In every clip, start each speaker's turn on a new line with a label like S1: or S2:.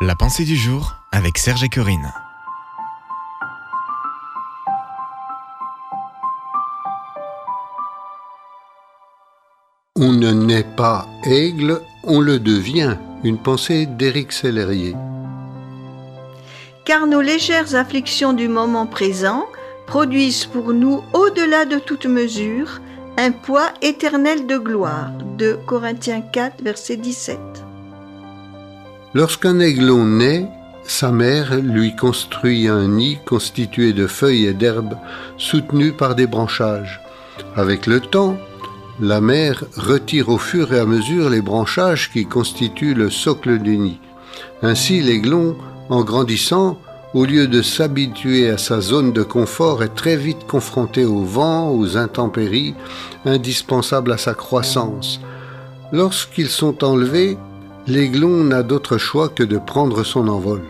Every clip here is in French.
S1: La pensée du jour avec Serge et Corinne.
S2: On ne naît pas aigle, on le devient. Une pensée d'Éric Sellerier.
S3: Car nos légères afflictions du moment présent produisent pour nous, au-delà de toute mesure, un poids éternel de gloire. De Corinthiens 4, verset 17.
S2: Lorsqu'un aiglon naît, sa mère lui construit un nid constitué de feuilles et d'herbes soutenues par des branchages. Avec le temps, la mère retire au fur et à mesure les branchages qui constituent le socle du nid. Ainsi, l'aiglon, en grandissant, au lieu de s'habituer à sa zone de confort, est très vite confronté au vent, aux intempéries, indispensables à sa croissance. Lorsqu'ils sont enlevés, l'aiglon n'a d'autre choix que de prendre son envol.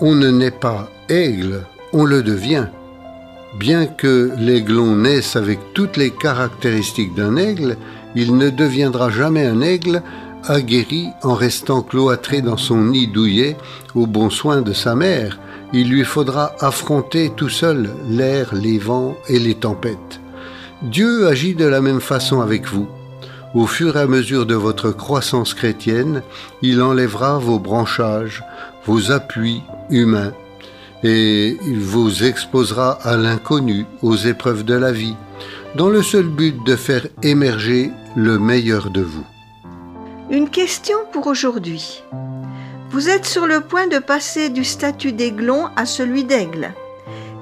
S2: On ne naît pas aigle, on le devient. Bien que l'aiglon naisse avec toutes les caractéristiques d'un aigle, il ne deviendra jamais un aigle aguerri en restant cloîtré dans son nid douillet au bon soin de sa mère. Il lui faudra affronter tout seul l'air, les vents et les tempêtes. Dieu agit de la même façon avec vous. Au fur et à mesure de votre croissance chrétienne, il enlèvera vos branchages, vos appuis humains et il vous exposera à l'inconnu, aux épreuves de la vie, dans le seul but de faire émerger le meilleur de vous.
S3: Une question pour aujourd'hui. Vous êtes sur le point de passer du statut d'aiglon à celui d'aigle.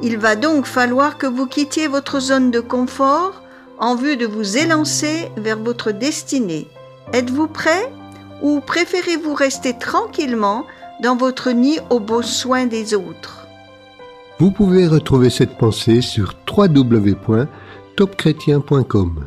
S3: Il va donc falloir que vous quittiez votre zone de confort en vue de vous élancer vers votre destinée. Êtes-vous prêt ou préférez-vous rester tranquillement dans votre nid au beau soin des autres?
S2: Vous pouvez retrouver cette pensée sur www.topchrétien.com.